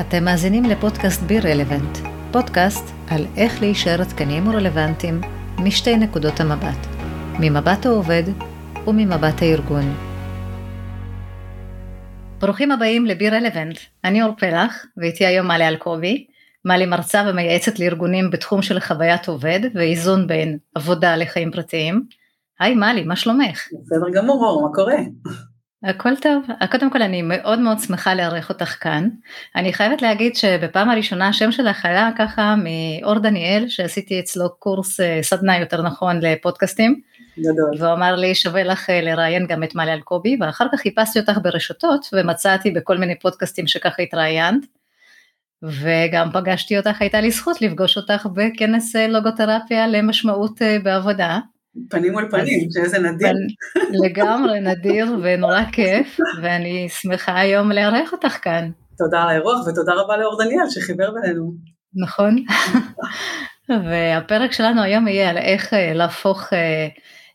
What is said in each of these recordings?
אתם מאזינים לפודקאסט בי רלוונט, פודקאסט על איך להישאר עדכניים ורלוונטיים משתי נקודות המבט, ממבט העובד וממבט הארגון. ברוכים הבאים לבי רלוונט, אני אור פלח ואיתי היום מלי אלקובי, מלי מרצה ומייעצת לארגונים בתחום של חוויית עובד ואיזון בין עבודה לחיים פרטיים. היי מלי, מה שלומך? בסדר גמור מה קורה? הכל טוב, קודם כל אני מאוד מאוד שמחה לארח אותך כאן. אני חייבת להגיד שבפעם הראשונה השם שלך עלה ככה מאור דניאל שעשיתי אצלו קורס אה, סדנה יותר נכון לפודקאסטים. גדול. והוא אמר לי שווה לך אה, לראיין גם את מלי אלקובי ואחר כך חיפשתי אותך ברשתות ומצאתי בכל מיני פודקאסטים שככה התראיינת. וגם פגשתי אותך, הייתה לי זכות לפגוש אותך בכנס אה, לוגותרפיה למשמעות בעבודה. פנים מול פנים, שאיזה נדיר. לגמרי נדיר ונורא כיף, ואני שמחה היום לארח אותך כאן. תודה על האירוח ותודה רבה לאור דניאל שחיבר בינינו. נכון. והפרק שלנו היום יהיה על איך אה, להפוך אה,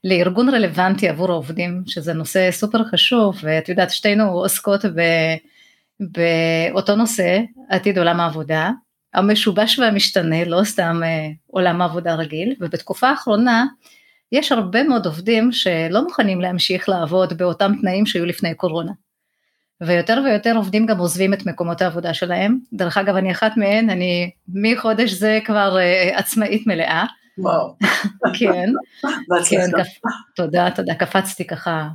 לארגון רלוונטי עבור העובדים, שזה נושא סופר חשוב, ואת יודעת, שתינו עוסקות ב, באותו נושא, עתיד עולם העבודה, המשובש והמשתנה, לא סתם אה, עולם העבודה רגיל, ובתקופה האחרונה, יש הרבה מאוד עובדים שלא מוכנים להמשיך לעבוד באותם תנאים שהיו לפני קורונה. ויותר ויותר עובדים גם עוזבים את מקומות העבודה שלהם. דרך אגב, אני אחת מהן, אני מחודש זה כבר uh, עצמאית מלאה. וואו. כן. כן, קפ... תודה, תודה, קפצתי ככה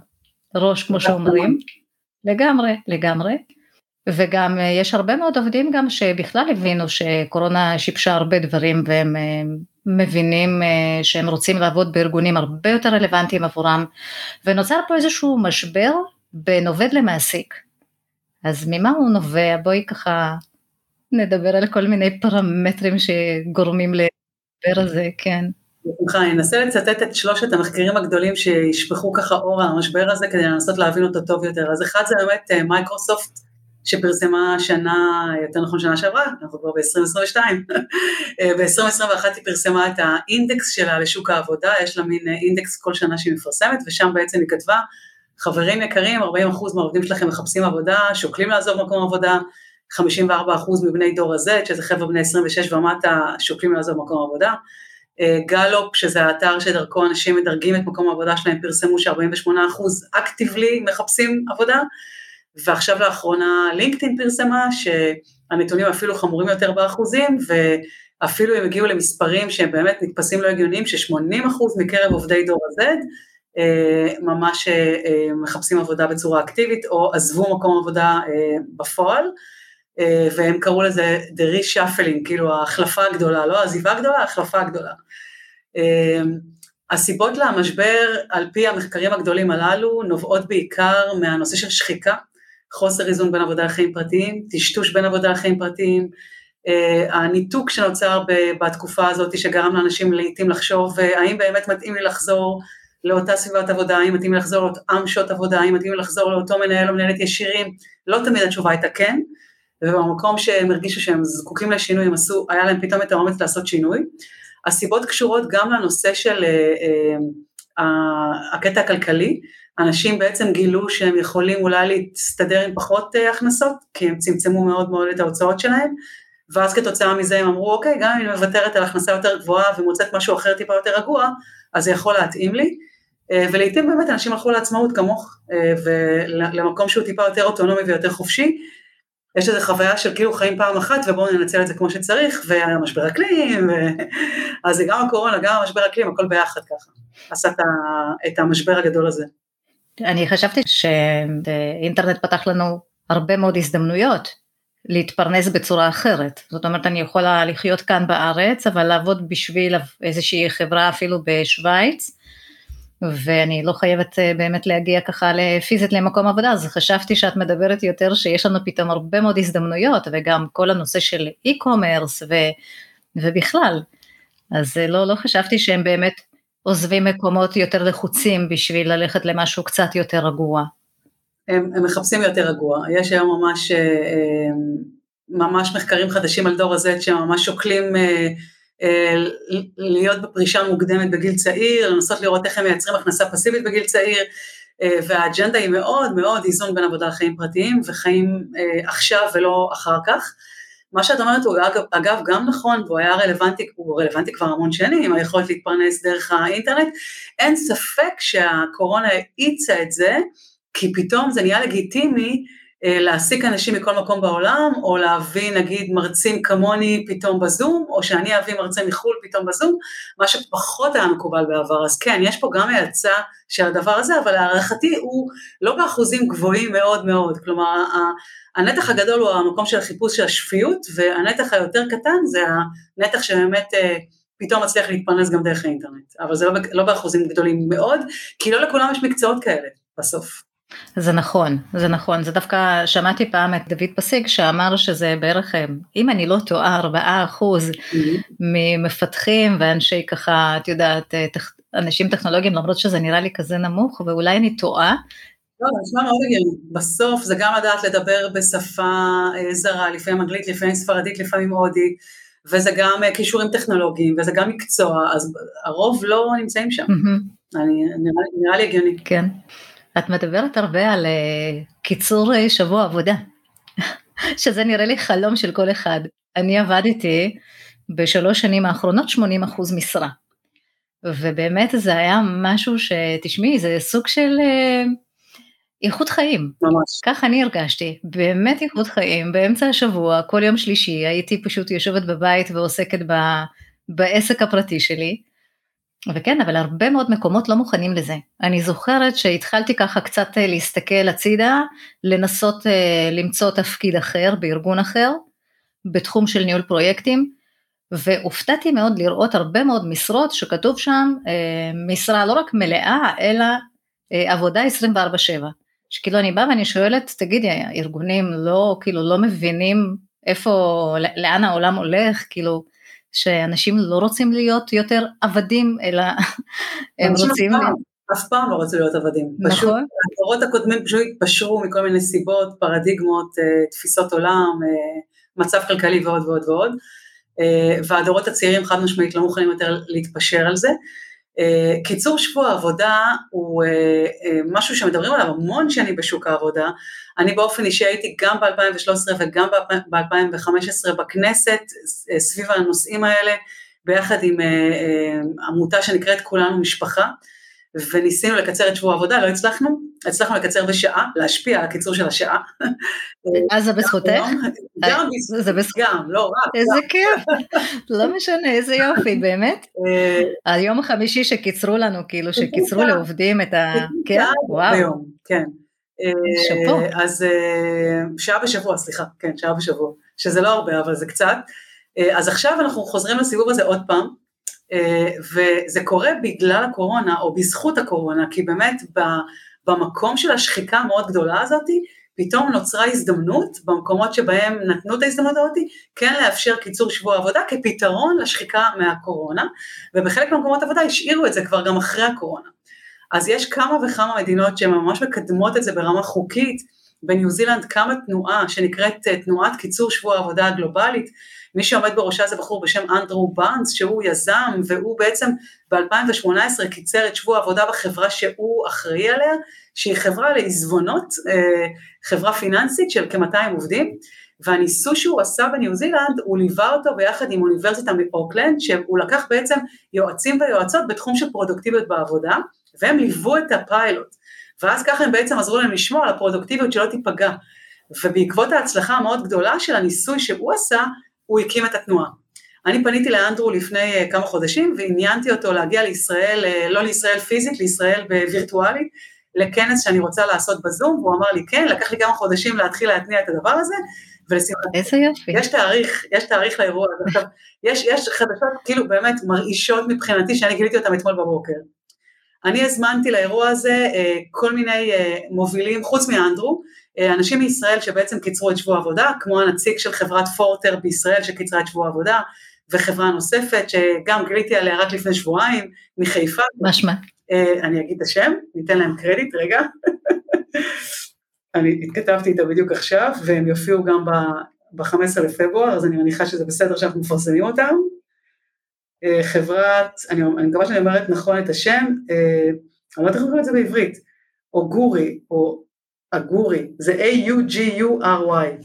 ראש כמו שאומרים. לגמרי, לגמרי. וגם uh, יש הרבה מאוד עובדים גם שבכלל הבינו שקורונה שיבשה הרבה דברים והם uh, מבינים אה, שהם רוצים לעבוד בארגונים הרבה יותר רלוונטיים עבורם, ונוצר פה איזשהו משבר בין עובד למעסיק. אז ממה הוא נובע? בואי ככה נדבר על כל מיני פרמטרים שגורמים לדבר הזה, כן. בשמחה, אני אנסה לצטט את שלושת המחקרים הגדולים שישפכו ככה אור על המשבר הזה כדי לנסות להבין אותו טוב יותר. אז אחד זה באמת אה, מייקרוסופט שפרסמה שנה, יותר נכון שנה שעברה, אנחנו כבר ב-2022, ב-2021 היא פרסמה את האינדקס שלה לשוק העבודה, יש לה מין אינדקס כל שנה שהיא מפרסמת, ושם בעצם היא כתבה, חברים יקרים, 40% מהעובדים שלכם מחפשים עבודה, שוקלים לעזוב מקום עבודה, 54% מבני דור ה-Z, שזה חבר'ה בני 26 ומטה, שוקלים לעזוב מקום עבודה. גלופ, שזה האתר שדרכו אנשים מדרגים את מקום העבודה שלהם, פרסמו ש-48% אקטיבלי מחפשים עבודה, ועכשיו לאחרונה לינקדאין פרסמה שהנתונים אפילו חמורים יותר באחוזים, ואפילו הם הגיעו למספרים שהם באמת נתפסים לא הגיוניים, ש-80% מקרב עובדי דור ה-Z אה, ממש אה, מחפשים עבודה בצורה אקטיבית, או עזבו מקום עבודה אה, בפועל, והם קראו לזה the reshuffling, כאילו ההחלפה הגדולה, לא העזיבה הגדולה, ההחלפה הגדולה. הסיבות למשבר, על פי המחקרים הגדולים הללו, נובעות בעיקר מהנושא של שחיקה חוסר איזון בין עבודה לחיים פרטיים, טשטוש בין עבודה לחיים פרטיים, uh, הניתוק שנוצר בתקופה הזאת שגרם לאנשים לעיתים לחשוב uh, האם באמת מתאים לי לחזור לאותה סביבת עבודה, האם מתאים לי לחזור לאותם שעות עבודה, האם מתאים לי לחזור לאותו מנהל או מנהלת ישירים, לא תמיד התשובה הייתה כן, ובמקום שהם הרגישו שהם זקוקים לשינוי, הם עשו, היה להם פתאום את האומץ לעשות שינוי. הסיבות קשורות גם לנושא של uh, הקטע הכלכלי, אנשים בעצם גילו שהם יכולים אולי להסתדר עם פחות אה, הכנסות, כי הם צמצמו מאוד מאוד את ההוצאות שלהם, ואז כתוצאה מזה הם אמרו, אוקיי, גם אם אני מוותרת על הכנסה יותר גבוהה ומוצאת משהו אחר טיפה יותר רגוע, אז זה יכול להתאים לי. אה, ולעיתים באמת אנשים הלכו לעצמאות כמוך, אה, ולמקום שהוא טיפה יותר אוטונומי ויותר חופשי, יש איזו חוויה של כאילו חיים פעם אחת ובואו ננצל את זה כמו שצריך, והיה משבר אקלים, ו... אז זה גם הקורונה, גם המשבר אקלים, הכל ביחד ככה, עשה את המשבר הגדול הזה. אני חשבתי שאינטרנט פתח לנו הרבה מאוד הזדמנויות להתפרנס בצורה אחרת. זאת אומרת, אני יכולה לחיות כאן בארץ, אבל לעבוד בשביל איזושהי חברה אפילו בשוויץ, ואני לא חייבת אה, באמת להגיע ככה פיזית למקום עבודה, אז חשבתי שאת מדברת יותר שיש לנו פתאום הרבה מאוד הזדמנויות, וגם כל הנושא של e-commerce ו, ובכלל. אז אה, לא, לא חשבתי שהם באמת עוזבים מקומות יותר לחוצים בשביל ללכת למשהו קצת יותר רגוע? הם, הם מחפשים יותר רגוע, יש היום ממש, אה, ממש מחקרים חדשים על דור ה-Z שממש שוקלים אה, אה, להיות בפרישה מוקדמת בגיל צעיר, לנסות לראות איך הם מייצרים הכנסה פסיבית בגיל צעיר, והאג'נדה היא מאוד מאוד איזון בין עבודה לחיים פרטיים וחיים עכשיו ולא אחר כך. מה שאת אומרת הוא אגב, אגב גם נכון, והוא היה רלוונטי, הוא רלוונטי כבר המון שנים, היכולת להתפרנס דרך האינטרנט, אין ספק שהקורונה האיצה את זה, כי פתאום זה נהיה לגיטימי אה, להעסיק אנשים מכל מקום בעולם, או להביא נגיד מרצים כמוני פתאום בזום, או שאני אביא מרצה מחו"ל פתאום בזום, מה שפחות היה מקובל בעבר. אז כן, יש פה גם האצה של הדבר הזה, אבל להערכתי הוא לא באחוזים גבוהים מאוד מאוד, כלומר הנתח הגדול הוא המקום של החיפוש של השפיות, והנתח היותר קטן זה הנתח שבאמת אה, פתאום מצליח להתפרנס גם דרך האינטרנט, אבל זה לא, לא באחוזים גדולים מאוד, כי לא לכולם יש מקצועות כאלה בסוף. זה נכון, זה נכון, זה דווקא שמעתי פעם את דוד פסיק שאמר שזה בערך, אם אני לא טועה, 4 אחוז mm-hmm. ממפתחים ואנשי ככה, את יודעת, אנשים טכנולוגיים, למרות שזה נראה לי כזה נמוך, ואולי אני טועה. לא, נשמע מאוד הגיוני. בסוף זה גם לדעת לדבר בשפה אה, זרה, לפעמים אנגלית, לפעמים ספרדית, לפעמים הודית, וזה גם אה, כישורים טכנולוגיים, וזה גם מקצוע, אז הרוב לא נמצאים שם. אני, נראה, נראה לי הגיוני. כן. את מדברת הרבה על אה, קיצור שבוע עבודה, שזה נראה לי חלום של כל אחד. אני עבדתי בשלוש שנים האחרונות 80 אחוז משרה, ובאמת זה היה משהו שתשמעי, זה סוג של איכות חיים. ממש. כך אני הרגשתי, באמת איכות חיים, באמצע השבוע, כל יום שלישי הייתי פשוט יושבת בבית ועוסקת ב, בעסק הפרטי שלי, וכן, אבל הרבה מאוד מקומות לא מוכנים לזה. אני זוכרת שהתחלתי ככה קצת אה, להסתכל הצידה, לנסות אה, למצוא תפקיד אחר בארגון אחר, בתחום של ניהול פרויקטים, והופתעתי מאוד לראות הרבה מאוד משרות שכתוב שם אה, משרה לא רק מלאה, אלא עבודה 24/7. שכאילו אני באה ואני שואלת, תגידי, הארגונים לא, כאילו לא מבינים איפה, לאן העולם הולך, כאילו, שאנשים לא רוצים להיות יותר עבדים, אלא הם רוצים... אף פעם לא רצו להיות עבדים. נכון. פשוט, הדורות הקודמים פשוט התפשרו מכל מיני סיבות, פרדיגמות, אה, תפיסות עולם, אה, מצב כלכלי ועוד ועוד ועוד, אה, והדורות הצעירים חד משמעית לא מוכנים יותר להתפשר על זה. אה, קיצור שבוע העבודה הוא אה, אה, משהו שמדברים עליו המון שנים בשוק העבודה. אני באופן אישי הייתי גם ב-2013 וגם ב-2015 בכנסת סביב הנושאים האלה, ביחד עם עמותה שנקראת כולנו משפחה. וניסינו לקצר את שבוע העבודה, לא הצלחנו, הצלחנו לקצר בשעה, להשפיע על הקיצור של השעה. אז זה בזכותך? גם בזכות, גם, לא רק. איזה כיף, לא משנה, איזה יופי, באמת. אה, היום החמישי שקיצרו לנו, כאילו שקיצרו לעובדים את ה... כן, וואו. כן. שאפו. אה, אז אה, שעה בשבוע, סליחה, כן, שעה בשבוע, שזה לא הרבה, אבל זה קצת. אז עכשיו אנחנו חוזרים לסיבוב הזה עוד פעם, אה, וזה קורה בגלל הקורונה או בזכות הקורונה, כי באמת במקום של השחיקה המאוד גדולה הזאת, פתאום נוצרה הזדמנות במקומות שבהם נתנו את ההזדמנות הזאת, כן לאפשר קיצור שבוע עבודה כפתרון לשחיקה מהקורונה, ובחלק מהמקומות עבודה השאירו את זה כבר גם אחרי הקורונה. אז יש כמה וכמה מדינות שהן ממש מקדמות את זה ברמה חוקית, בניו זילנד קמה תנועה שנקראת אה, תנועת קיצור שבוע העבודה הגלובלית, מי שעומד בראשה זה בחור בשם אנדרו בארנס, שהוא יזם, והוא בעצם ב-2018 קיצר את שבוע העבודה בחברה שהוא אחראי עליה, שהיא חברה לעזבונות, אה, חברה פיננסית של כ-200 עובדים, והניסוי שהוא עשה בניו זילנד, הוא ליווה אותו ביחד עם אוניברסיטה מאוקלנד, שהוא לקח בעצם יועצים ויועצות בתחום של פרודוקטיביות בעבודה, והם ליוו את הפיילוט. ואז ככה הם בעצם עזרו להם לשמור על הפרודוקטיביות שלא תיפגע. ובעקבות ההצלחה המאוד גדולה של הניסוי שהוא עשה, הוא הקים את התנועה. אני פניתי לאנדרו לפני אה, כמה חודשים ועניינתי אותו להגיע לישראל, אה, לא לישראל פיזית, לישראל וירטואלית, לכנס שאני רוצה לעשות בזום, והוא אמר לי כן, לקח לי כמה חודשים להתחיל להתניע את הדבר הזה, ולשמחתי, איזה יופי. יש תאריך, יש תאריך לאירוע הזה, עכשיו, יש, יש חדשות כאילו באמת מרעישות מבחינתי שאני גיליתי אותן אתמול בבוקר. אני הזמנתי לאירוע הזה אה, כל מיני מובילים, חוץ מאנדרו, אה, אנשים מישראל שבעצם קיצרו את שבוע העבודה, כמו הנציג של חברת פורטר בישראל שקיצרה את שבוע העבודה, וחברה נוספת שגם גיליתי עליה רק לפני שבועיים, מחיפה. מה שמה? אה, אני אגיד את השם, ניתן להם קרדיט, רגע. אני התכתבתי איתה בדיוק עכשיו, והם יופיעו גם ב-15 לפברואר, אז אני מניחה שזה בסדר שאנחנו מפרסמים אותם. אה, חברת, אני, אני מקווה שאני אומרת נכון את השם, אני לא יודעת איך לקרוא את זה בעברית, או גורי, או אגורי, זה A-U-G-U-R-Y.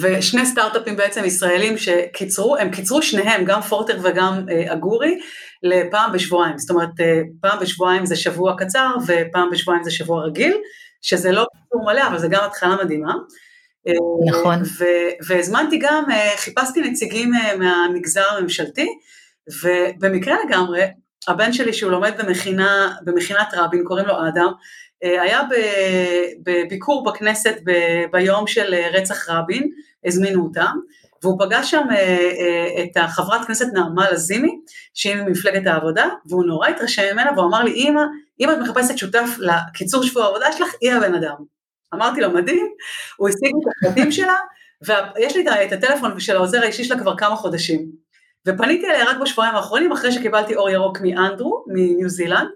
ושני סטארט-אפים בעצם ישראלים שקיצרו, הם קיצרו שניהם, גם פורטר וגם אה, אגורי, לפעם בשבועיים. זאת אומרת, אה, פעם בשבועיים זה שבוע קצר ופעם בשבועיים זה שבוע רגיל, שזה לא קיצור מלא, אבל זה גם התחלה מדהימה. נכון. והזמנתי גם, חיפשתי נציגים מהמגזר הממשלתי, ובמקרה לגמרי, הבן שלי שהוא לומד במכינה, במכינת רבין, קוראים לו אדם, אה, היה בביקור בכנסת ביום של אה, רצח רבין, הזמינו אותם, והוא פגש שם אה, את החברת כנסת נעמה לזימי, שהיא ממפלגת העבודה, והוא נורא התרשם ממנה, והוא אמר לי, אמא, אם את מחפשת שותף לקיצור שבוע העבודה שלך, היא הבן אדם. אמרתי לו, מדהים, הוא השיג את הפרטים שלה, ויש לי את הטלפון של העוזר האישי שלה כבר כמה חודשים. ופניתי אליה רק בשבועיים האחרונים, אחרי שקיבלתי אור ירוק מאנדרו, מניו זילנד,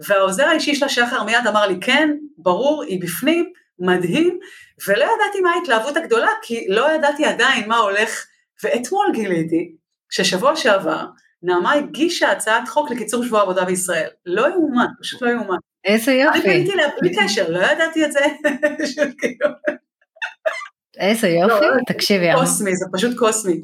והעוזר האישי של השחר מיד אמר לי, כן, ברור, היא בפנים, מדהים, ולא ידעתי מה ההתלהבות הגדולה, כי לא ידעתי עדיין מה הולך, ואתמול גיליתי ששבוע שעבר, נעמה הגישה הצעת חוק לקיצור שבוע עבודה בישראל. לא יאומן, פשוט לא יאומן. איזה יופי. אני פניתי לה בלי קשר, לא ידעתי את זה. איזה יופי, לא, תקשיבי. קוסמי, זה פשוט קוסמי.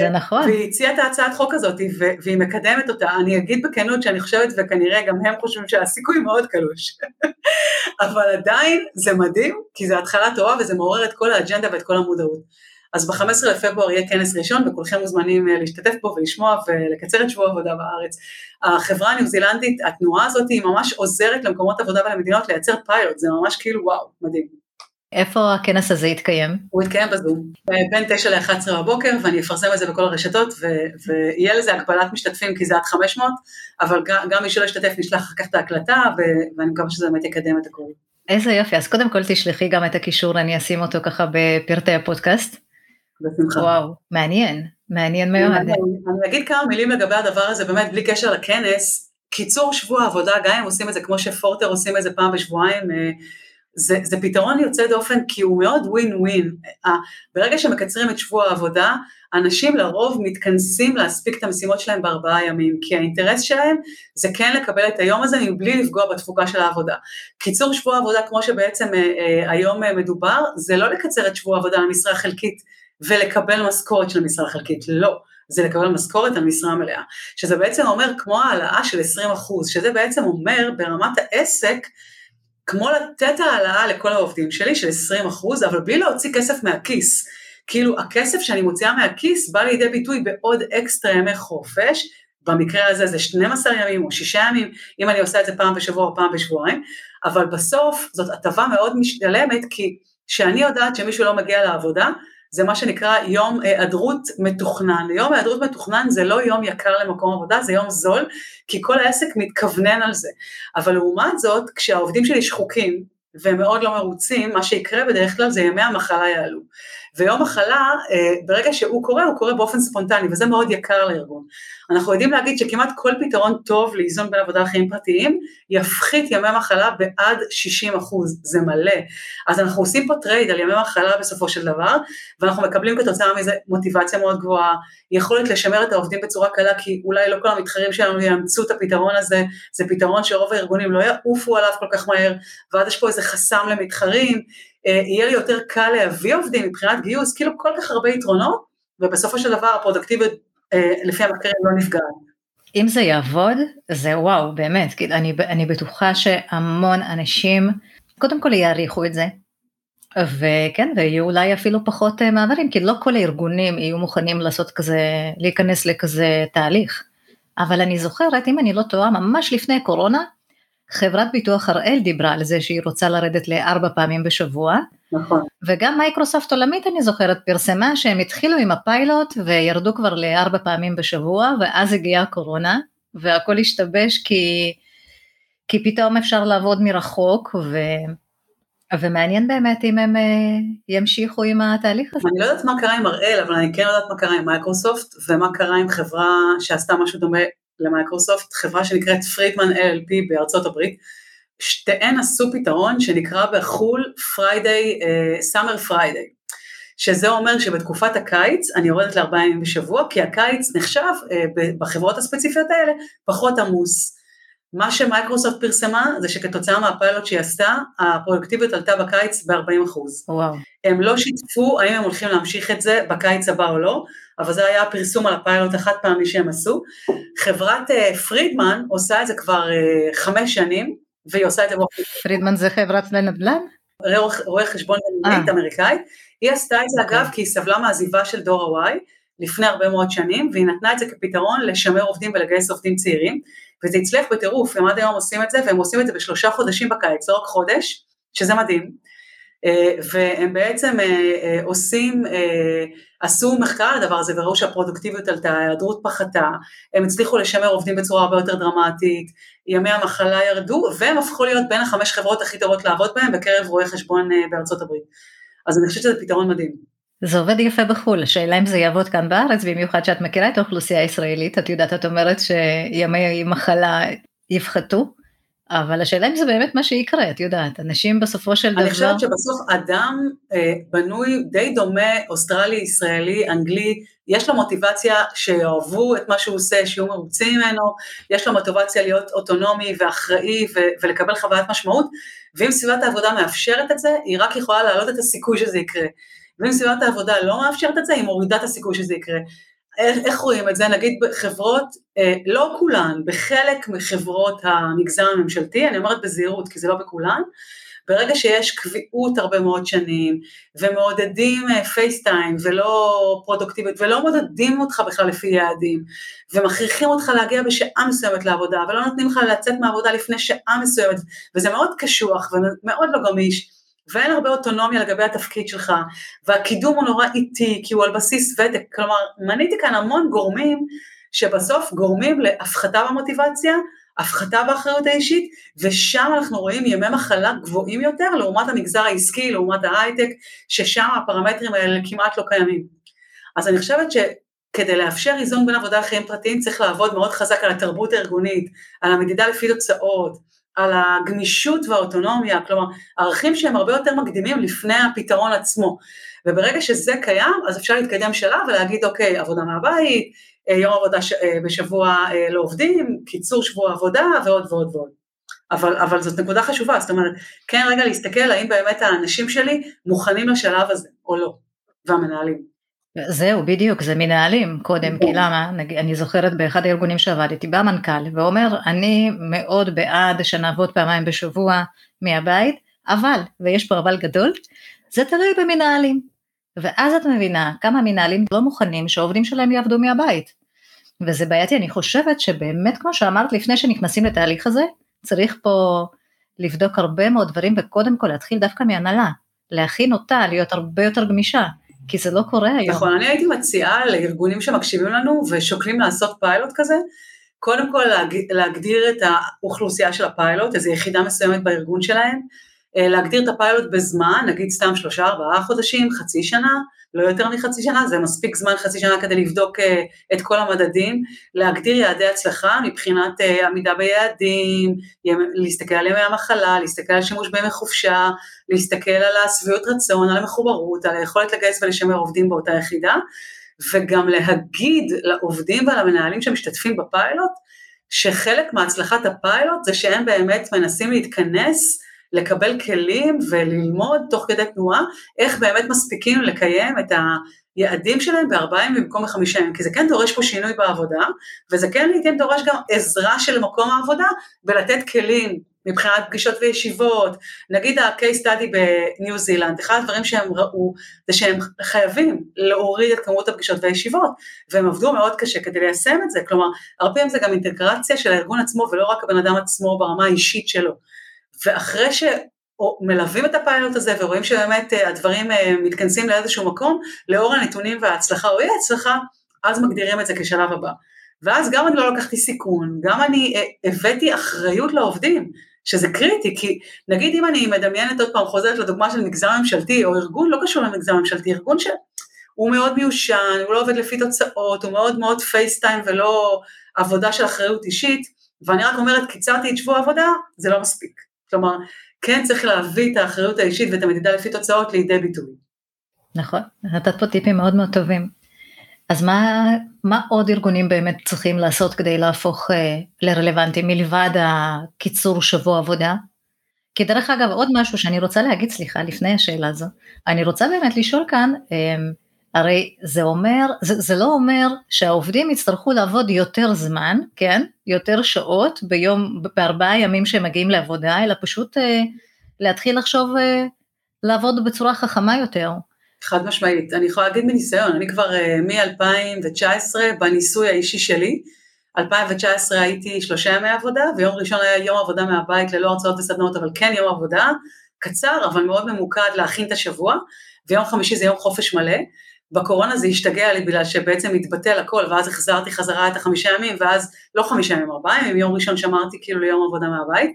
זה נכון. והיא הציעה את ההצעת חוק הזאת, והיא מקדמת אותה. אני אגיד בכנות שאני חושבת, וכנראה גם הם חושבים שהסיכוי מאוד קלוש. אבל עדיין זה מדהים, כי זו התחלה טובה וזה מעורר את כל האג'נדה ואת כל המודעות. אז ב-15 לפברואר יהיה כנס ראשון וכולכם מוזמנים אה, להשתתף בו ולשמוע ולקצר את שבוע העבודה בארץ. החברה הניו זילנדית, התנועה הזאת היא ממש עוזרת למקומות עבודה ולמדינות לייצר פיילוט, זה ממש כאילו וואו, מדהים. איפה הכנס הזה יתקיים? הוא יתקיים בזום, בין 9 ל-11 בבוקר, ואני אפרסם את זה בכל הרשתות, ויהיה לזה הגבלת משתתפים כי זה עד 500, אבל גם, מי שלא ישתתף נשלח אחר כך את ההקלטה, ו- ואני מקווה שזה באמת יקדם את הכול. איזה יופי, אז קודם כל תשלחי גם את הקישור, אני אשים אותו ככה בפרטי הפודקאסט. בשמחה. וואו, מעניין, מעניין מאוד. אני, אני אגיד כמה מילים לגבי הדבר הזה, באמת בלי קשר לכנס, קיצור שבוע עבודה, גם אם עושים את זה כמו שפורטר עושים את זה פעם בשבועיים, אה, זה, זה פתרון יוצא דופן כי הוא מאוד ווין ווין. ברגע שמקצרים את שבוע העבודה, אנשים לרוב מתכנסים להספיק את המשימות שלהם בארבעה ימים, כי האינטרס שלהם זה כן לקבל את היום הזה מבלי לפגוע בתפוקה של העבודה. קיצור שבוע העבודה כמו שבעצם אה, אה, היום אה, מדובר, זה לא לקצר את שבוע העבודה למשרה חלקית ולקבל משכורת של משרה חלקית, לא. זה לקבל משכורת על משרה מלאה, שזה בעצם אומר כמו העלאה של 20 אחוז, שזה בעצם אומר ברמת העסק, כמו לתת העלאה לכל העובדים שלי של 20 אחוז, אבל בלי להוציא כסף מהכיס. כאילו הכסף שאני מוציאה מהכיס בא לידי ביטוי בעוד אקסטרה ימי חופש, במקרה הזה זה 12 ימים או 6 ימים, אם אני עושה את זה פעם בשבוע או פעם בשבועיים, אבל בסוף זאת הטבה מאוד משתלמת, כי כשאני יודעת שמישהו לא מגיע לעבודה, זה מה שנקרא יום היעדרות מתוכנן. יום היעדרות מתוכנן זה לא יום יקר למקום עבודה, זה יום זול, כי כל העסק מתכוונן על זה. אבל לעומת זאת, כשהעובדים שלי שחוקים והם מאוד לא מרוצים, מה שיקרה בדרך כלל זה ימי המחלה יעלו. ויום מחלה, אה, ברגע שהוא קורה, הוא קורה באופן ספונטני, וזה מאוד יקר לארגון. אנחנו יודעים להגיד שכמעט כל פתרון טוב לאיזון בין עבודה לחיים פרטיים, יפחית ימי מחלה בעד 60 אחוז, זה מלא. אז אנחנו עושים פה trade על ימי מחלה בסופו של דבר, ואנחנו מקבלים כתוצאה מזה מוטיבציה מאוד גבוהה, יכולת לשמר את העובדים בצורה קלה, כי אולי לא כל המתחרים שלנו יאמצו את הפתרון הזה, זה פתרון שרוב הארגונים לא יעופו עליו כל כך מהר, ואז יש פה איזה חסם למתחרים, יהיה לי יותר קל להביא עובדים מבחינת גיוס, כאילו כל כך הרבה יתרונות, ובסופו של דבר הפרודקטיביות אה, לפי המחקרים לא נפגעת. אם זה יעבוד, זה וואו, באמת, כאילו, אני, אני בטוחה שהמון אנשים, קודם כל יעריכו את זה, וכן, ויהיו אולי אפילו פחות אה, מעברים, כי לא כל הארגונים יהיו מוכנים לעשות כזה, להיכנס לכזה תהליך. אבל אני זוכרת, אם אני לא טועה, ממש לפני קורונה, חברת ביטוח הראל דיברה על זה שהיא רוצה לרדת לארבע פעמים בשבוע. נכון. וגם מייקרוסופט עולמית אני זוכרת פרסמה שהם התחילו עם הפיילוט וירדו כבר לארבע פעמים בשבוע ואז הגיעה הקורונה והכל השתבש כי, כי פתאום אפשר לעבוד מרחוק ו... ומעניין באמת אם הם אה, ימשיכו עם התהליך הזה. אני לא יודעת מה קרה עם הראל, אבל אני כן יודעת מה קרה עם מייקרוסופט, ומה קרה עם חברה שעשתה משהו דומה למייקרוסופט, חברה שנקראת פרידמן LLP בארצות הברית, שתיהן עשו פתרון שנקרא בחו"ל Friday, Summer Friday, שזה אומר שבתקופת הקיץ אני יורדת לארבעה ימים בשבוע, כי הקיץ נחשב uh, בחברות הספציפיות האלה פחות עמוס. מה שמייקרוסופט פרסמה זה שכתוצאה מהפיילוט שהיא עשתה, הפרודוקטיביות עלתה בקיץ ב-40 אחוז. וואו. הם לא שיתפו האם הם הולכים להמשיך את זה בקיץ הבא או לא, אבל זה היה הפרסום על הפיילוט החד פעמי שהם עשו. חברת uh, פרידמן עושה את זה כבר uh, חמש שנים, והיא עושה את זה באופן... פרידמן זה חברת נדל"ן? רואה חשבון נדל"נית אמריקאית. היא עשתה את זה אגב כי היא סבלה מעזיבה של דור ה-Y לפני הרבה מאוד שנים, והיא נתנה את זה כפתרון לשמר עובדים ולגייס עובדים צעירים. וזה הצליח בטירוף, הם עד היום עושים את זה, והם עושים את זה בשלושה חודשים בקיץ, לא רק חודש, שזה מדהים. אה, והם בעצם אה, אה, עושים, עשו מחקר על הדבר הזה וראו שהפרודוקטיביות עלתה, ההיעדרות פחתה, הם הצליחו לשמר עובדים בצורה הרבה יותר דרמטית, ימי המחלה ירדו, והם הפכו להיות בין החמש חברות הכי טובות לעבוד בהן בקרב רואי חשבון בארצות הברית. אז אני חושבת שזה פתרון מדהים. זה עובד יפה בחו"ל, השאלה אם זה יעבוד כאן בארץ, במיוחד שאת מכירה את האוכלוסייה הישראלית, את יודעת, את אומרת שימי מחלה יפחתו, אבל השאלה אם זה באמת מה שיקרה, את יודעת, אנשים בסופו של דבר... אני חושבת שבסוף אדם אה, בנוי די דומה, אוסטרלי, ישראלי, אנגלי, יש לו מוטיבציה שיאהבו את מה שהוא עושה, שיהיו מרוצים ממנו, יש לו מוטיבציה להיות אוטונומי ואחראי ו- ולקבל חוויית משמעות, ואם סביבת העבודה מאפשרת את זה, היא רק יכולה להעלות את הסיכוי שזה יקרה. ואם סביבת העבודה לא מאפשרת את זה, היא מורידה את הסיכוי שזה יקרה. איך, איך רואים את זה? נגיד בחברות, אה, לא כולן, בחלק מחברות המגזר הממשלתי, אני אומרת בזהירות כי זה לא בכולן, ברגע שיש קביעות הרבה מאוד שנים, ומעודדים פייסטיים אה, ולא פרודוקטיבית, ולא מודדים אותך בכלל לפי יעדים, ומכריחים אותך להגיע בשעה מסוימת לעבודה, ולא נותנים לך לצאת מהעבודה לפני שעה מסוימת, וזה מאוד קשוח ומאוד לא גמיש, ואין הרבה אוטונומיה לגבי התפקיד שלך, והקידום הוא נורא איטי, כי הוא על בסיס ותק, כלומר, מניתי כאן המון גורמים שבסוף גורמים להפחתה במוטיבציה, הפחתה באחריות האישית, ושם אנחנו רואים ימי מחלה גבוהים יותר לעומת המגזר העסקי, לעומת ההייטק, ששם הפרמטרים האלה כמעט לא קיימים. אז אני חושבת שכדי לאפשר איזון בין עבודה לחיים פרטיים צריך לעבוד מאוד חזק על התרבות הארגונית, על המדידה לפי תוצאות, על הגמישות והאוטונומיה, כלומר ערכים שהם הרבה יותר מקדימים לפני הפתרון עצמו. וברגע שזה קיים, אז אפשר להתקדם שלב ולהגיד, אוקיי, עבודה מהבית, אה, יום עבודה ש... אה, בשבוע אה, לעובדים, קיצור שבוע עבודה ועוד ועוד ועוד. אבל, אבל זאת נקודה חשובה, זאת אומרת, כן רגע להסתכל האם באמת האנשים שלי מוכנים לשלב הזה או לא, והמנהלים. זהו, בדיוק, זה מנהלים קודם, כי למה, אני זוכרת באחד הארגונים שעבדתי, בא מנכ"ל ואומר, אני מאוד בעד שנעבוד פעמיים בשבוע מהבית, אבל, ויש פה אבל גדול, זה תלוי במנהלים. ואז את מבינה כמה מנהלים לא מוכנים שהעובדים שלהם יעבדו מהבית. וזה בעייתי, אני חושבת שבאמת, כמו שאמרת, לפני שנכנסים לתהליך הזה, צריך פה לבדוק הרבה מאוד דברים, וקודם כל להתחיל דווקא מהנהלה, להכין אותה, להיות הרבה יותר גמישה. כי זה לא קורה היום. נכון, אני הייתי מציעה לארגונים שמקשיבים לנו ושוקלים לעשות פיילוט כזה, קודם כל להגדיר את האוכלוסייה של הפיילוט, איזו יחידה מסוימת בארגון שלהם, אה, להגדיר את הפיילוט בזמן, נגיד סתם שלושה ארבעה חודשים, חצי שנה, לא יותר מחצי שנה, זה מספיק זמן חצי שנה כדי לבדוק אה, את כל המדדים, להגדיר יעדי הצלחה מבחינת אה, עמידה ביעדים, להסתכל על ימי המחלה, להסתכל על שימוש בימי חופשה, להסתכל על השביעות רצון, על המחוברות, על היכולת לגייס ולשמר עובדים באותה יחידה, וגם להגיד לעובדים ועל המנהלים שמשתתפים בפיילוט, שחלק מהצלחת הפיילוט זה שהם באמת מנסים להתכנס לקבל כלים וללמוד תוך כדי תנועה איך באמת מספיקים לקיים את היעדים שלהם בארבעה ימים במקום בחמישה ימים, כי זה כן דורש פה שינוי בעבודה, וזה כן לעיתים דורש גם עזרה של מקום העבודה ולתת כלים מבחינת פגישות וישיבות, נגיד ה-case study בניו זילנד, אחד הדברים שהם ראו זה שהם חייבים להוריד את כמות הפגישות והישיבות, והם עבדו מאוד קשה כדי ליישם את זה, כלומר, הרבה פעמים זה גם אינטגרציה של הארגון עצמו ולא רק הבן אדם עצמו ברמה האישית שלו. ואחרי שמלווים את הפיילוט הזה ורואים שבאמת אה, הדברים אה, מתכנסים לאיזשהו מקום, לאור הנתונים וההצלחה או אי ההצלחה, אז מגדירים את זה כשלב הבא. ואז גם אני לא לקחתי סיכון, גם אני אה, הבאתי אחריות לעובדים, שזה קריטי, כי נגיד אם אני מדמיינת עוד פעם, חוזרת לדוגמה של מגזר ממשלתי, או ארגון, לא קשור למגזר ממשלתי, ארגון שהוא מאוד מיושן, הוא לא עובד לפי תוצאות, הוא מאוד מאוד פייסטיים ולא עבודה של אחריות אישית, ואני רק אומרת, קיצרתי את שבוע העבודה, זה לא מספיק. כלומר, כן צריך להביא את האחריות האישית ואת המדידה לפי תוצאות לידי ביטוי. נכון, נתת פה טיפים מאוד מאוד טובים. אז מה, מה עוד ארגונים באמת צריכים לעשות כדי להפוך אה, לרלוונטיים מלבד הקיצור שבוע עבודה? כי דרך אגב עוד משהו שאני רוצה להגיד, סליחה, לפני השאלה הזו, אני רוצה באמת לשאול כאן, אה, הרי זה אומר, זה, זה לא אומר שהעובדים יצטרכו לעבוד יותר זמן, כן, יותר שעות ביום, בארבעה ימים שהם מגיעים לעבודה, אלא פשוט אה, להתחיל לחשוב אה, לעבוד בצורה חכמה יותר. חד משמעית, אני יכולה להגיד מניסיון, אני כבר uh, מ-2019 בניסוי האישי שלי, 2019 הייתי שלושה ימי עבודה, ויום ראשון היה יום עבודה מהבית ללא הרצאות וסדנאות, אבל כן יום עבודה, קצר אבל מאוד ממוקד להכין את השבוע, ויום חמישי זה יום חופש מלא. בקורונה זה השתגע לי בגלל שבעצם התבטל הכל, ואז החזרתי חזרה את החמישה ימים, ואז לא חמישה ימים, ארבעה ימים, יום ראשון שמרתי כאילו ליום עבודה מהבית,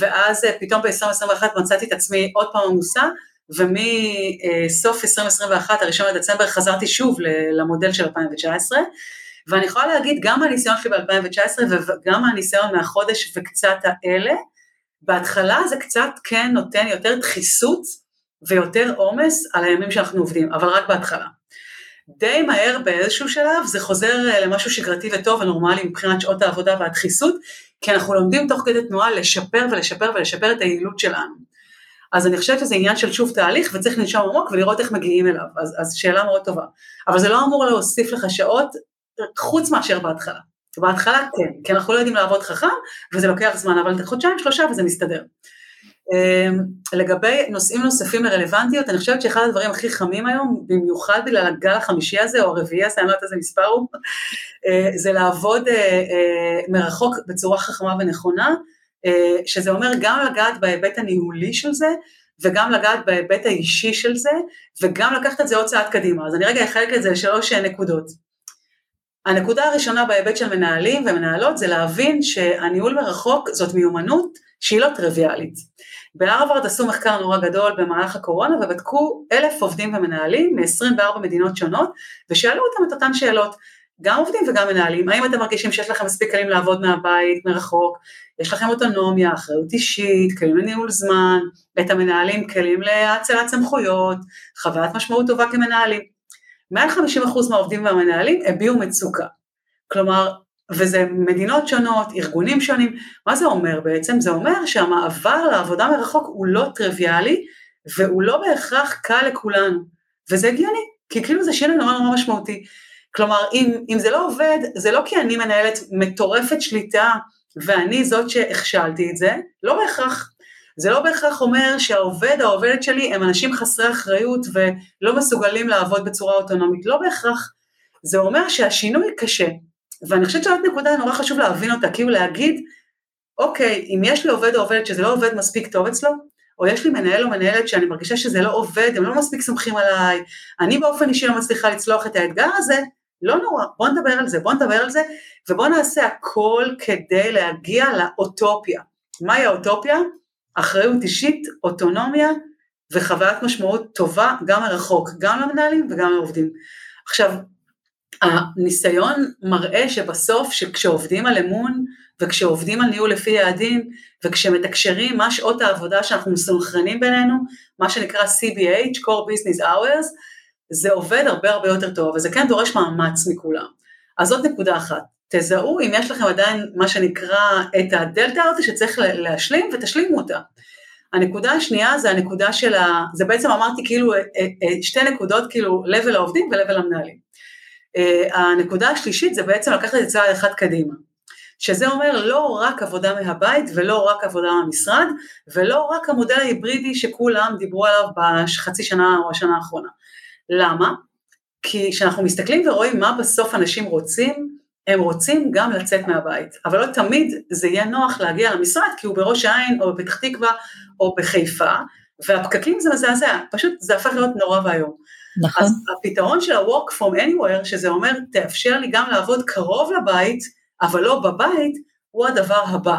ואז אה, פתאום ב-2021 מצאתי את עצמי עוד פעם עמוסה, ומסוף 2021, הראשון לדצמבר, חזרתי שוב למודל של 2019, ואני יכולה להגיד, גם מהניסיון שלי ב-2019 וגם מהניסיון מהחודש וקצת האלה, בהתחלה זה קצת כן נותן יותר דחיסות ויותר עומס על הימים שאנחנו עובדים, אבל רק בהתחלה. די מהר באיזשהו שלב זה חוזר אה, למשהו שגרתי וטוב ונורמלי מבחינת שעות העבודה והדחיסות, כי אנחנו לומדים תוך כדי תנועה לשפר ולשפר ולשפר את היעילות שלנו. אז אני חושבת שזה עניין של שוב תהליך וצריך לנשום עמוק ולראות איך מגיעים אליו, אז, אז שאלה מאוד טובה. אבל זה לא אמור להוסיף לך שעות חוץ מאשר בהתחלה. בהתחלה כן, כי אנחנו לא יודעים לעבוד חכם וזה לוקח זמן, אבל חודשיים שלושה וזה מסתדר. אמ, לגבי נושאים נוספים לרלוונטיות, אני חושבת שאחד הדברים הכי חמים היום, במיוחד בגלל הגל החמישי הזה או הרביעי הזה, אני לא יודעת איזה מספר הוא, אה, זה לעבוד אה, אה, מרחוק בצורה חכמה ונכונה, שזה אומר גם לגעת בהיבט הניהולי של זה, וגם לגעת בהיבט האישי של זה, וגם לקחת את זה עוד צעד קדימה. אז אני רגע אחלק את זה לשלוש נקודות. הנקודה הראשונה בהיבט של מנהלים ומנהלות זה להבין שהניהול מרחוק זאת מיומנות שהיא לא טריוויאלית. בהרווארד עשו מחקר נורא גדול במהלך הקורונה ובדקו אלף עובדים ומנהלים מ-24 מדינות שונות ושאלו אותם את אותן שאלות. גם עובדים וגם מנהלים, האם אתם מרגישים שיש לכם מספיק כלים לעבוד מהבית, מרחוק, יש לכם אוטונומיה, אחריות אישית, כלים לניהול זמן, את המנהלים כלים להצלת סמכויות, חוויית משמעות טובה כמנהלים. מעל 50% מהעובדים והמנהלים הביעו מצוקה. כלומר, וזה מדינות שונות, ארגונים שונים, מה זה אומר בעצם? זה אומר שהמעבר לעבודה מרחוק הוא לא טריוויאלי, והוא לא בהכרח קל לכולנו, וזה הגיוני, כי כאילו זה שינוי נורא נורא משמעותי. כלומר, אם, אם זה לא עובד, זה לא כי אני מנהלת מטורפת שליטה ואני זאת שהכשלתי את זה, לא בהכרח. זה לא בהכרח אומר שהעובד, העובדת שלי, הם אנשים חסרי אחריות ולא מסוגלים לעבוד בצורה אוטונומית, לא בהכרח. זה אומר שהשינוי קשה, ואני חושבת שזאת נקודה נורא חשוב להבין אותה, כאילו להגיד, אוקיי, אם יש לי עובד או עובדת שזה לא עובד מספיק טוב אצלו, או יש לי מנהל או מנהלת שאני מרגישה שזה לא עובד, הם לא מספיק סומכים עליי, אני באופן אישי לא מצליחה לצלוח את האתגר הזה, לא נורא, בוא נדבר על זה, בוא נדבר על זה, ובוא נעשה הכל כדי להגיע לאוטופיה. מהי האוטופיה? אחריות אישית, אוטונומיה וחוויית משמעות טובה גם מרחוק, גם למנהלים וגם לעובדים. עכשיו, הניסיון מראה שבסוף שכשעובדים על אמון וכשעובדים על ניהול לפי יעדים וכשמתקשרים מה שעות העבודה שאנחנו מסונכרנים בינינו, מה שנקרא CBH, Core Business Hours, זה עובד הרבה הרבה יותר טוב, וזה כן דורש מאמץ מכולם. אז זאת נקודה אחת. תזהו אם יש לכם עדיין מה שנקרא את הדלתא הזה שצריך להשלים ותשלימו אותה. הנקודה השנייה זה הנקודה של ה... זה בעצם אמרתי כאילו אה, אה, שתי נקודות כאילו level העובדים ו-level המנהלים. אה, הנקודה השלישית זה בעצם לקחת את צעד אחד קדימה. שזה אומר לא רק עבודה מהבית ולא רק עבודה מהמשרד ולא רק המודל ההיברידי שכולם דיברו עליו בחצי שנה או השנה האחרונה. למה? כי כשאנחנו מסתכלים ורואים מה בסוף אנשים רוצים, הם רוצים גם לצאת מהבית, אבל לא תמיד זה יהיה נוח להגיע למשרד כי הוא בראש העין או בפתח תקווה או בחיפה, והפקקים זה מזעזע, פשוט זה הפך להיות נורא ואיום. נכון. אז הפתרון של ה-work from anywhere, שזה אומר תאפשר לי גם לעבוד קרוב לבית, אבל לא בבית, הוא הדבר הבא.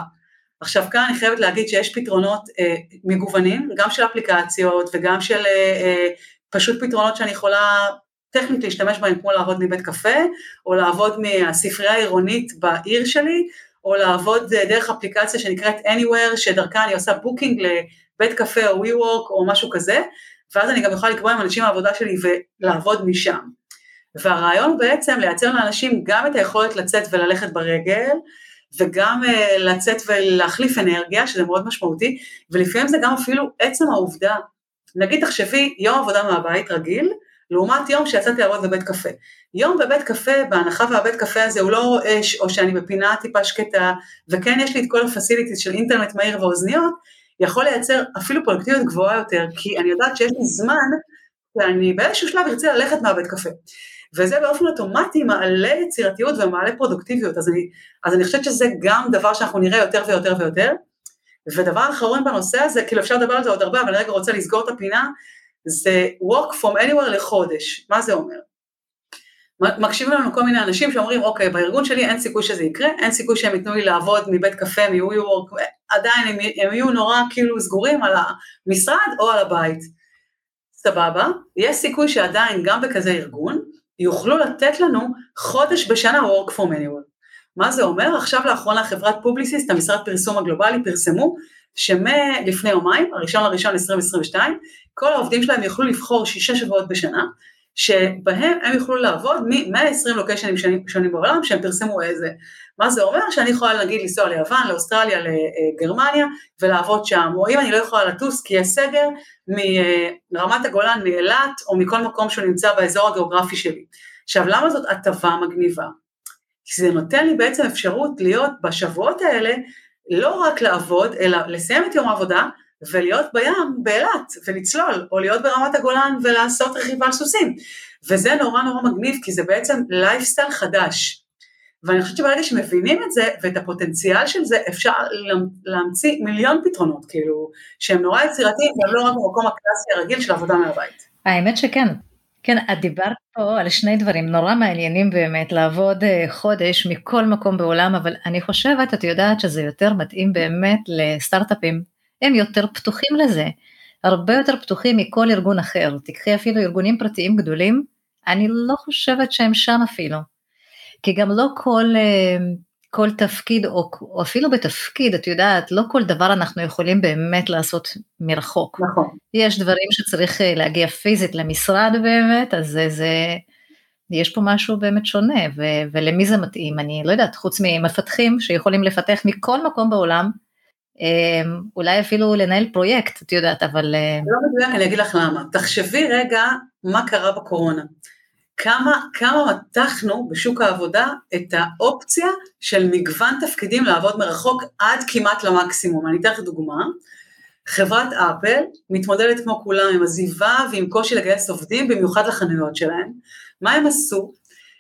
עכשיו כאן אני חייבת להגיד שיש פתרונות אה, מגוונים, גם של אפליקציות וגם של אה, אה, פשוט פתרונות שאני יכולה טכנית להשתמש בהם, כמו לעבוד מבית קפה, או לעבוד מהספרייה העירונית בעיר שלי, או לעבוד דרך אפליקציה שנקראת Anywhere, שדרכה אני עושה booking לבית קפה או WeWork או משהו כזה, ואז אני גם יכולה לקבוע עם אנשים מהעבודה שלי ולעבוד משם. והרעיון הוא בעצם לייצר לאנשים גם את היכולת לצאת וללכת ברגל, וגם uh, לצאת ולהחליף אנרגיה, שזה מאוד משמעותי, ולפעמים זה גם אפילו עצם העובדה, נגיד תחשבי יום עבודה מהבית רגיל, לעומת יום שיצאתי לעבוד בבית קפה. יום בבית קפה, בהנחה והבית קפה הזה הוא לא רועש, או שאני בפינה טיפה שקטה, וכן יש לי את כל הפסיליטיז של אינטרנט מהיר ואוזניות, יכול לייצר אפילו פרודקטיביות גבוהה יותר, כי אני יודעת שיש לי זמן, ואני באיזשהו שלב ארצה ללכת מהבית קפה. וזה באופן אוטומטי מעלה יצירתיות ומעלה פרודוקטיביות, אז אני, אז אני חושבת שזה גם דבר שאנחנו נראה יותר ויותר ויותר. ודבר אחרון בנושא הזה, כאילו אפשר לדבר על זה עוד הרבה, אבל אני רגע רוצה לסגור את הפינה, זה work from anywhere לחודש, מה זה אומר? מקשיבים לנו כל מיני אנשים שאומרים, אוקיי, בארגון שלי אין סיכוי שזה יקרה, אין סיכוי שהם ייתנו לי לעבוד מבית קפה, מ-WeWork, עדיין הם, הם יהיו נורא כאילו סגורים על המשרד או על הבית. סבבה, יש סיכוי שעדיין גם בכזה ארגון, יוכלו לתת לנו חודש בשנה work from anywhere. מה זה אומר? עכשיו לאחרונה חברת פובליסיסט, המשרד פרסום הגלובלי, פרסמו שמלפני יומיים, הראשון לראשון 2022, כל העובדים שלהם יוכלו לבחור שישה שבועות בשנה, שבהם הם יוכלו לעבוד מ-120 לוקיישנים שונים, בעולם, שהם פרסמו איזה. מה זה אומר? שאני יכולה נגיד לנסוע ליוון, לאוסטרליה, לגרמניה, ולעבוד שם, או אם אני לא יכולה לטוס כי יש סגר, מרמת הגולן, מאילת, או מכל מקום שהוא נמצא באזור הגיאוגרפי שלי. עכשיו, למה זאת הטבה מגניבה? כי זה נותן לי בעצם אפשרות להיות בשבועות האלה, לא רק לעבוד, אלא לסיים את יום העבודה, ולהיות בים, באילת, ולצלול, או להיות ברמת הגולן ולעשות רכיבה על סוסים. וזה נורא נורא מגניב, כי זה בעצם לייפסטייל חדש. ואני חושבת שברגע שמבינים את זה, ואת הפוטנציאל של זה, אפשר להמציא מיליון פתרונות, כאילו, שהם נורא יצירתיים, והם לא רק במקום הקלאסי הרגיל של עבודה מהבית. האמת שכן. כן, את דיברת פה על שני דברים נורא מעניינים באמת, לעבוד אה, חודש מכל מקום בעולם, אבל אני חושבת, את יודעת שזה יותר מתאים באמת לסטארט-אפים הם יותר פתוחים לזה, הרבה יותר פתוחים מכל ארגון אחר, תקחי אפילו ארגונים פרטיים גדולים, אני לא חושבת שהם שם אפילו, כי גם לא כל, אה, כל תפקיד, או, או אפילו בתפקיד, את יודעת, לא כל דבר אנחנו יכולים באמת לעשות מרחוק. נכון. יש דברים שצריך אה, להגיע פיזית למשרד באמת, אז זה, זה יש פה משהו באמת שונה, ו- ולמי זה מתאים, אני לא יודעת, חוץ ממפתחים שיכולים לפתח מכל מקום בעולם, אולי אפילו לנהל פרויקט, את יודעת, אבל... אה, לא מדויק, אני אגיד לך למה. תחשבי רגע מה קרה בקורונה. כמה, כמה מתחנו בשוק העבודה את האופציה של מגוון תפקידים לעבוד מרחוק עד כמעט למקסימום. אני אתן לך דוגמה. חברת אפל מתמודדת כמו כולם עם עזיבה ועם קושי לגייס עובדים, במיוחד לחנויות שלהם. מה הם עשו?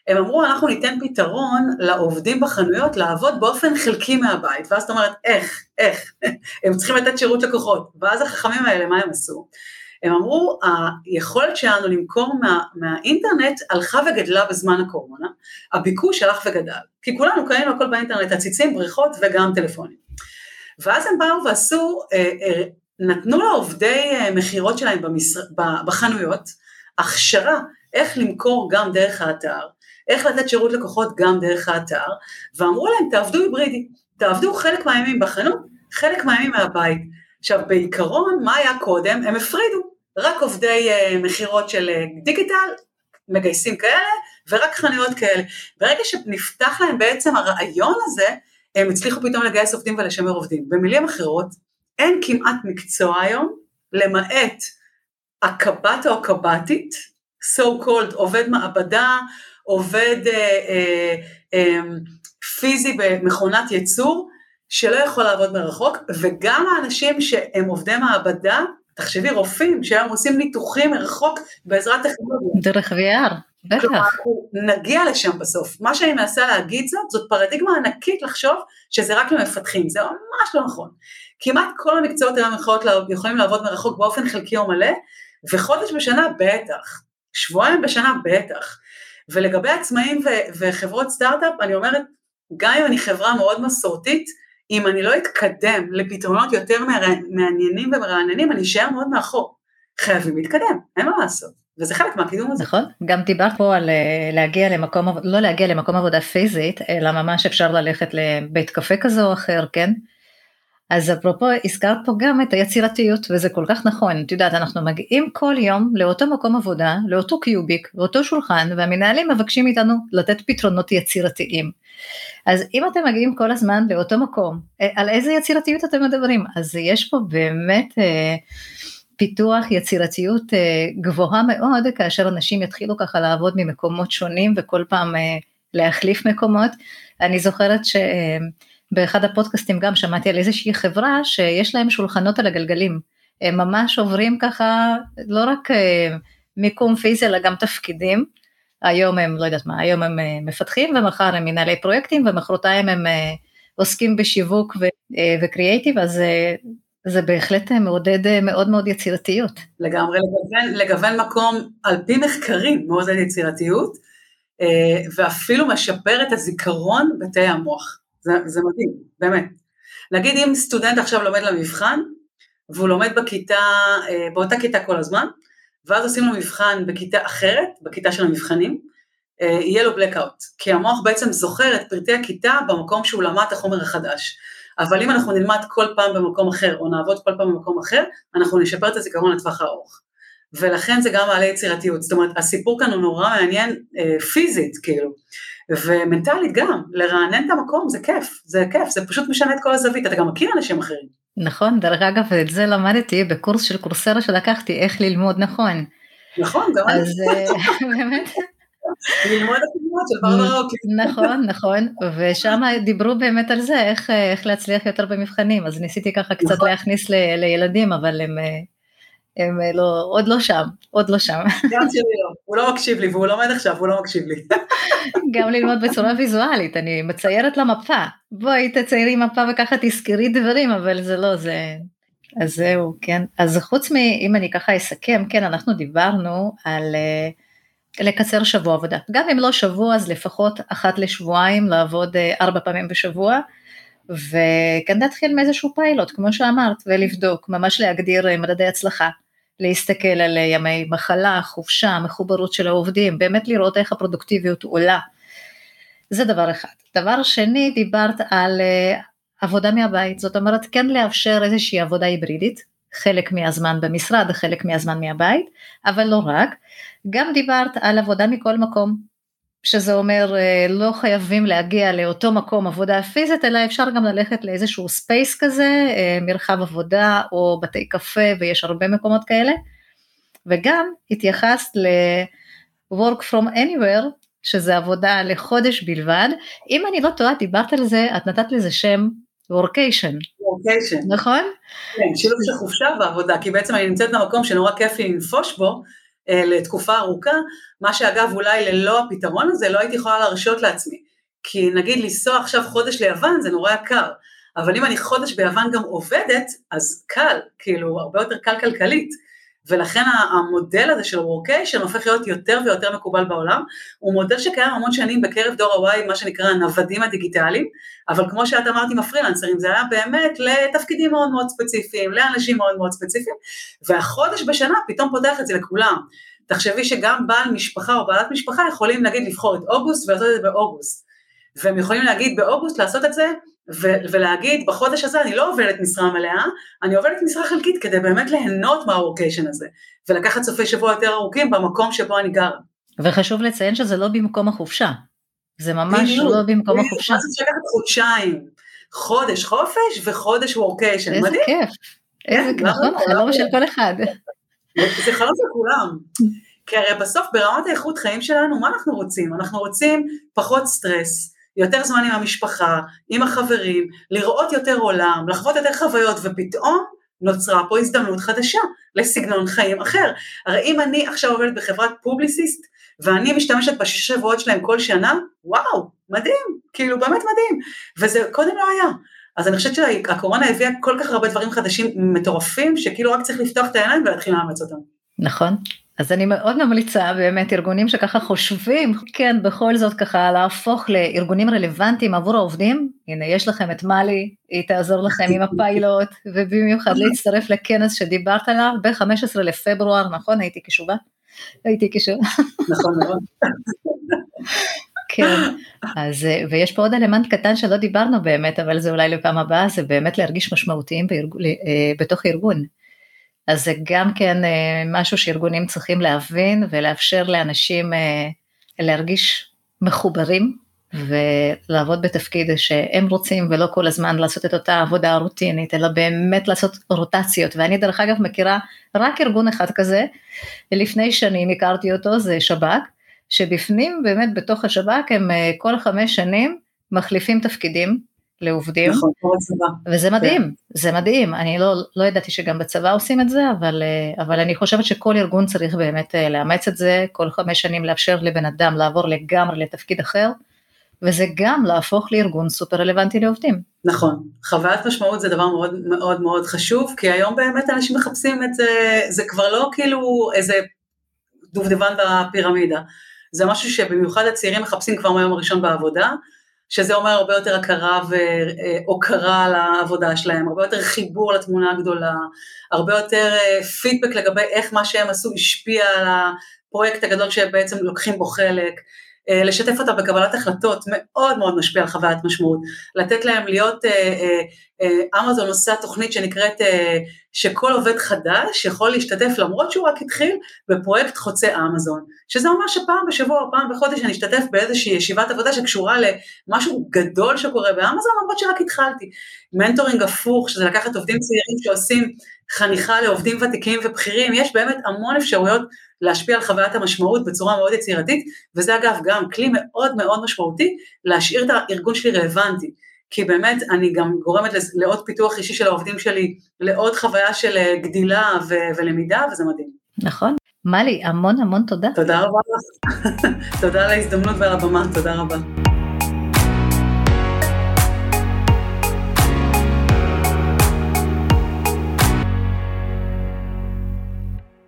הם אמרו אנחנו ניתן פתרון לעובדים בחנויות לעבוד באופן חלקי מהבית, ואז את אומרת איך, איך, הם צריכים לתת שירות לקוחות, ואז החכמים האלה מה הם עשו? הם אמרו היכולת שלנו למכור מה, מהאינטרנט הלכה וגדלה בזמן הקורונה, הביקוש הלך וגדל, כי כולנו קנינו הכל באינטרנט, עציצים, בריכות וגם טלפונים. ואז הם באו ועשו, אה, אה, נתנו לעובדי אה, מכירות שלהם במשר... בחנויות הכשרה איך למכור גם דרך האתר, איך לתת שירות לקוחות גם דרך האתר, ואמרו להם תעבדו היברידי, תעבדו חלק מהימים בחנות, חלק מהימים מהבית. עכשיו בעיקרון מה היה קודם? הם הפרידו, רק עובדי uh, מכירות של uh, דיגיטל, מגייסים כאלה, ורק חנויות כאלה. ברגע שנפתח להם בעצם הרעיון הזה, הם הצליחו פתאום לגייס עובדים ולשמר עובדים. במילים אחרות, אין כמעט מקצוע היום, למעט הקב"ט או הקב"טית, so called עובד מעבדה, עובד אה, אה, אה, פיזי במכונת ייצור, שלא יכול לעבוד מרחוק, וגם האנשים שהם עובדי מעבדה, תחשבי רופאים שהיום עושים ניתוחים מרחוק בעזרת טכנולוגיה. דרך VR, בטח. כלומר, נגיע לשם בסוף. מה שאני מנסה להגיד זאת, זאת פרדיגמה ענקית לחשוב שזה רק למפתחים, זה ממש לא נכון. כמעט כל המקצועות היום יכולים לעבוד מרחוק באופן חלקי או מלא, וחודש בשנה בטח, שבועיים בשנה בטח. ולגבי עצמאים ו- וחברות סטארט-אפ, אני אומרת, גם אם אני חברה מאוד מסורתית, אם אני לא אתקדם לפתרונות יותר מעניינים ומרעננים, אני אשאר מאוד מאחור. חייבים להתקדם, אין מה לעשות. וזה חלק מהקידום הזה. נכון, גם דיברת פה על אה, להגיע למקום, לא להגיע למקום עבודה פיזית, אלא ממש אפשר ללכת לבית קפה כזה או אחר, כן? אז אפרופו הזכרת פה גם את היצירתיות וזה כל כך נכון, את יודעת אנחנו מגיעים כל יום לאותו מקום עבודה, לאותו קיוביק, לאותו שולחן והמנהלים מבקשים מאיתנו לתת פתרונות יצירתיים. אז אם אתם מגיעים כל הזמן לאותו מקום, אה, על איזה יצירתיות אתם מדברים? אז יש פה באמת אה, פיתוח יצירתיות אה, גבוהה מאוד כאשר אנשים יתחילו ככה לעבוד ממקומות שונים וכל פעם אה, להחליף מקומות. אני זוכרת ש... אה, באחד הפודקאסטים גם שמעתי על איזושהי חברה שיש להם שולחנות על הגלגלים, הם ממש עוברים ככה לא רק אה, מיקום פיזי אלא גם תפקידים, היום הם לא יודעת מה, היום הם אה, מפתחים ומחר הם מנהלי פרויקטים ומחרתיים הם אה, עוסקים בשיווק וקריאייטיב אז זה בהחלט מעודד מאוד מאוד יצירתיות. לגמרי, לגוון, לגוון מקום על פי מחקרים מעודד יצירתיות ואפילו משפר את הזיכרון בתאי המוח. זה, זה מדהים, באמת. נגיד אם סטודנט עכשיו לומד למבחן, והוא לומד בכיתה, אה, באותה כיתה כל הזמן, ואז עושים לו מבחן בכיתה אחרת, בכיתה של המבחנים, אה, יהיה לו blackout, כי המוח בעצם זוכר את פרטי הכיתה במקום שהוא למד את החומר החדש. אבל אם אנחנו נלמד כל פעם במקום אחר, או נעבוד כל פעם במקום אחר, אנחנו נשפר את הזיכרון לטווח הארוך. ולכן זה גם מעלה יצירתיות, זאת אומרת הסיפור כאן הוא נורא מעניין אה, פיזית כאילו, ומנטלית גם, לרענן את המקום זה כיף, זה כיף, זה פשוט משנה את כל הזווית, אתה גם מכיר אנשים אחרים. נכון, דרך אגב את זה למדתי בקורס של קורסרה שלקחתי, איך ללמוד נכון. נכון, גם אני. אז אה, באמת. ללמוד של. נכון, נכון, ושם דיברו באמת על זה, איך, איך להצליח יותר במבחנים, אז ניסיתי ככה קצת נכון. להכניס לילדים, אבל הם אה, הם אה, לא, עוד לא שם, עוד לא שם. גם שלי לא, הוא לא מקשיב לי והוא לומד עכשיו, הוא לא מקשיב לי. גם ללמוד בצורה ויזואלית, אני מציירת למפה, בואי תציירי מפה וככה תזכרי דברים, אבל זה לא, זה... אז זהו, כן. אז חוץ מ... אם אני ככה אסכם, כן, אנחנו דיברנו על uh, לקצר שבוע עבודה. גם אם לא שבוע, אז לפחות אחת לשבועיים לעבוד uh, ארבע פעמים בשבוע. וכן להתחיל מאיזשהו פיילוט, כמו שאמרת, ולבדוק, ממש להגדיר מדדי הצלחה. להסתכל על ימי מחלה, חופשה, מחוברות של העובדים, באמת לראות איך הפרודוקטיביות עולה. זה דבר אחד. דבר שני, דיברת על uh, עבודה מהבית, זאת אומרת כן לאפשר איזושהי עבודה היברידית, חלק מהזמן במשרד, חלק מהזמן מהבית, אבל לא רק. גם דיברת על עבודה מכל מקום, שזה אומר אה, לא חייבים להגיע לאותו מקום עבודה פיזית, אלא אפשר גם ללכת לאיזשהו space כזה, אה, מרחב עבודה או בתי קפה, ויש הרבה מקומות כאלה. וגם התייחסת ל-work from anywhere, שזה עבודה לחודש בלבד. אם אני לא טועה, דיברת על זה, את נתת לזה שם וורקיישן. וורקיישן. נכון? כן, שילוב של חופשה ועבודה, כי בעצם אני נמצאת במקום שנורא כיף לי לנפוש בו, לתקופה ארוכה, מה שאגב אולי ללא הפתרון הזה לא הייתי יכולה להרשות לעצמי. כי נגיד לנסוע עכשיו חודש ליוון זה נורא יקר, אבל אם אני חודש ביוון גם עובדת, אז קל, כאילו הרבה יותר קל כלכלית. ולכן המודל הזה של וורקיישן הופך להיות יותר ויותר מקובל בעולם, הוא מודל שקיים המון שנים בקרב דור ה-Y, מה שנקרא הנוודים הדיגיטליים, אבל כמו שאת אמרת עם הפרילנסרים, זה היה באמת לתפקידים מאוד מאוד ספציפיים, לאנשים מאוד מאוד ספציפיים, והחודש בשנה פתאום פותח את זה לכולם. תחשבי שגם בעל משפחה או בעלת משפחה יכולים נגיד לבחור את אוגוסט ולעשות את זה באוגוסט, והם יכולים להגיד באוגוסט לעשות את זה ו- ולהגיד בחודש הזה אני לא עובדת משרה מלאה, אני עובדת משרה חלקית כדי באמת ליהנות מהוורקיישן הזה, ולקחת סופי שבוע יותר ארוכים במקום שבו אני גרה. וחשוב לציין שזה לא במקום החופשה, זה ממש לא במקום החופשה. זה לקחת חודשיים, חודש חופש וחודש וורקיישן, מדהים. איזה כיף, איזה כיף, נכון, חלום של כל אחד. זה חלום של כולם. כי הרי בסוף ברמת האיכות חיים שלנו, מה אנחנו רוצים? אנחנו רוצים פחות סטרס, יותר זמן עם המשפחה, עם החברים, לראות יותר עולם, לחוות יותר חוויות, ופתאום נוצרה פה הזדמנות חדשה לסגנון חיים אחר. הרי אם אני עכשיו עובדת בחברת פובליסיסט, ואני משתמשת בשישה שבועות שלהם כל שנה, וואו, מדהים, כאילו באמת מדהים, וזה קודם לא היה. אז אני חושבת שהקורונה הביאה כל כך הרבה דברים חדשים מטורפים, שכאילו רק צריך לפתוח את העיניים ולהתחיל לאמץ אותם. נכון, אז אני מאוד ממליצה באמת ארגונים שככה חושבים, כן, בכל זאת ככה להפוך לארגונים רלוונטיים עבור העובדים, הנה יש לכם את מאלי, היא תעזור לכם עם הפיילוט, ובמיוחד להצטרף לכנס שדיברת עליו ב-15 לפברואר, נכון? הייתי קשובה? הייתי קשובה. נכון מאוד. כן, אז, ויש פה עוד אלמנט קטן שלא דיברנו באמת, אבל זה אולי לפעם הבאה, זה באמת להרגיש משמעותיים בארג... בתוך ארגון. אז זה גם כן משהו שארגונים צריכים להבין ולאפשר לאנשים להרגיש מחוברים ולעבוד בתפקיד שהם רוצים ולא כל הזמן לעשות את אותה עבודה רוטינית אלא באמת לעשות רוטציות. ואני דרך אגב מכירה רק ארגון אחד כזה לפני שנים הכרתי אותו זה שב"כ שבפנים באמת בתוך השב"כ הם אה, כל חמש שנים מחליפים תפקידים לעובדים. נכון, וזה מדהים כן. זה מדהים. אני לא, לא ידעתי שגם בצבא עושים את זה אבל, אה, אבל אני חושבת שכל ארגון צריך באמת אה, לאמץ את זה כל חמש שנים לאפשר לבן אדם לעבור לגמרי לתפקיד אחר וזה גם להפוך לארגון סופר רלוונטי לעובדים. נכון, חוויית משמעות זה דבר מאוד מאוד מאוד חשוב, כי היום באמת אנשים מחפשים את זה, זה כבר לא כאילו איזה דובדבן בפירמידה, זה משהו שבמיוחד הצעירים מחפשים כבר מהיום הראשון בעבודה, שזה אומר הרבה יותר הכרה והוקרה לעבודה שלהם, הרבה יותר חיבור לתמונה הגדולה, הרבה יותר פידבק לגבי איך מה שהם עשו השפיע על הפרויקט הגדול שהם בעצם לוקחים בו חלק, אה, לשתף אותה בקבלת החלטות מאוד מאוד משפיע על חוויית משמעות, לתת להם להיות, אה, אה, אמזון עושה תוכנית שנקראת שכל עובד חדש יכול להשתתף למרות שהוא רק התחיל בפרויקט חוצה אמזון, שזה אומר שפעם בשבוע או פעם בחודש אני אשתתף באיזושהי ישיבת עבודה שקשורה למשהו גדול שקורה באמזון למרות שרק התחלתי, מנטורינג הפוך שזה לקחת עובדים צעירים שעושים חניכה לעובדים ותיקים ובכירים, יש באמת המון אפשרויות להשפיע על חוויית המשמעות בצורה מאוד יצירתית, וזה אגב גם כלי מאוד מאוד משמעותי להשאיר את הארגון שלי רלוונטי. כי באמת אני גם גורמת לעוד פיתוח אישי של העובדים שלי, לעוד חוויה של אה, גדילה ו- ולמידה, וזה מדהים. נכון. מלי, המון המון תודה. תודה רבה לך. תודה על ההזדמנות ועל הבמה, תודה רבה.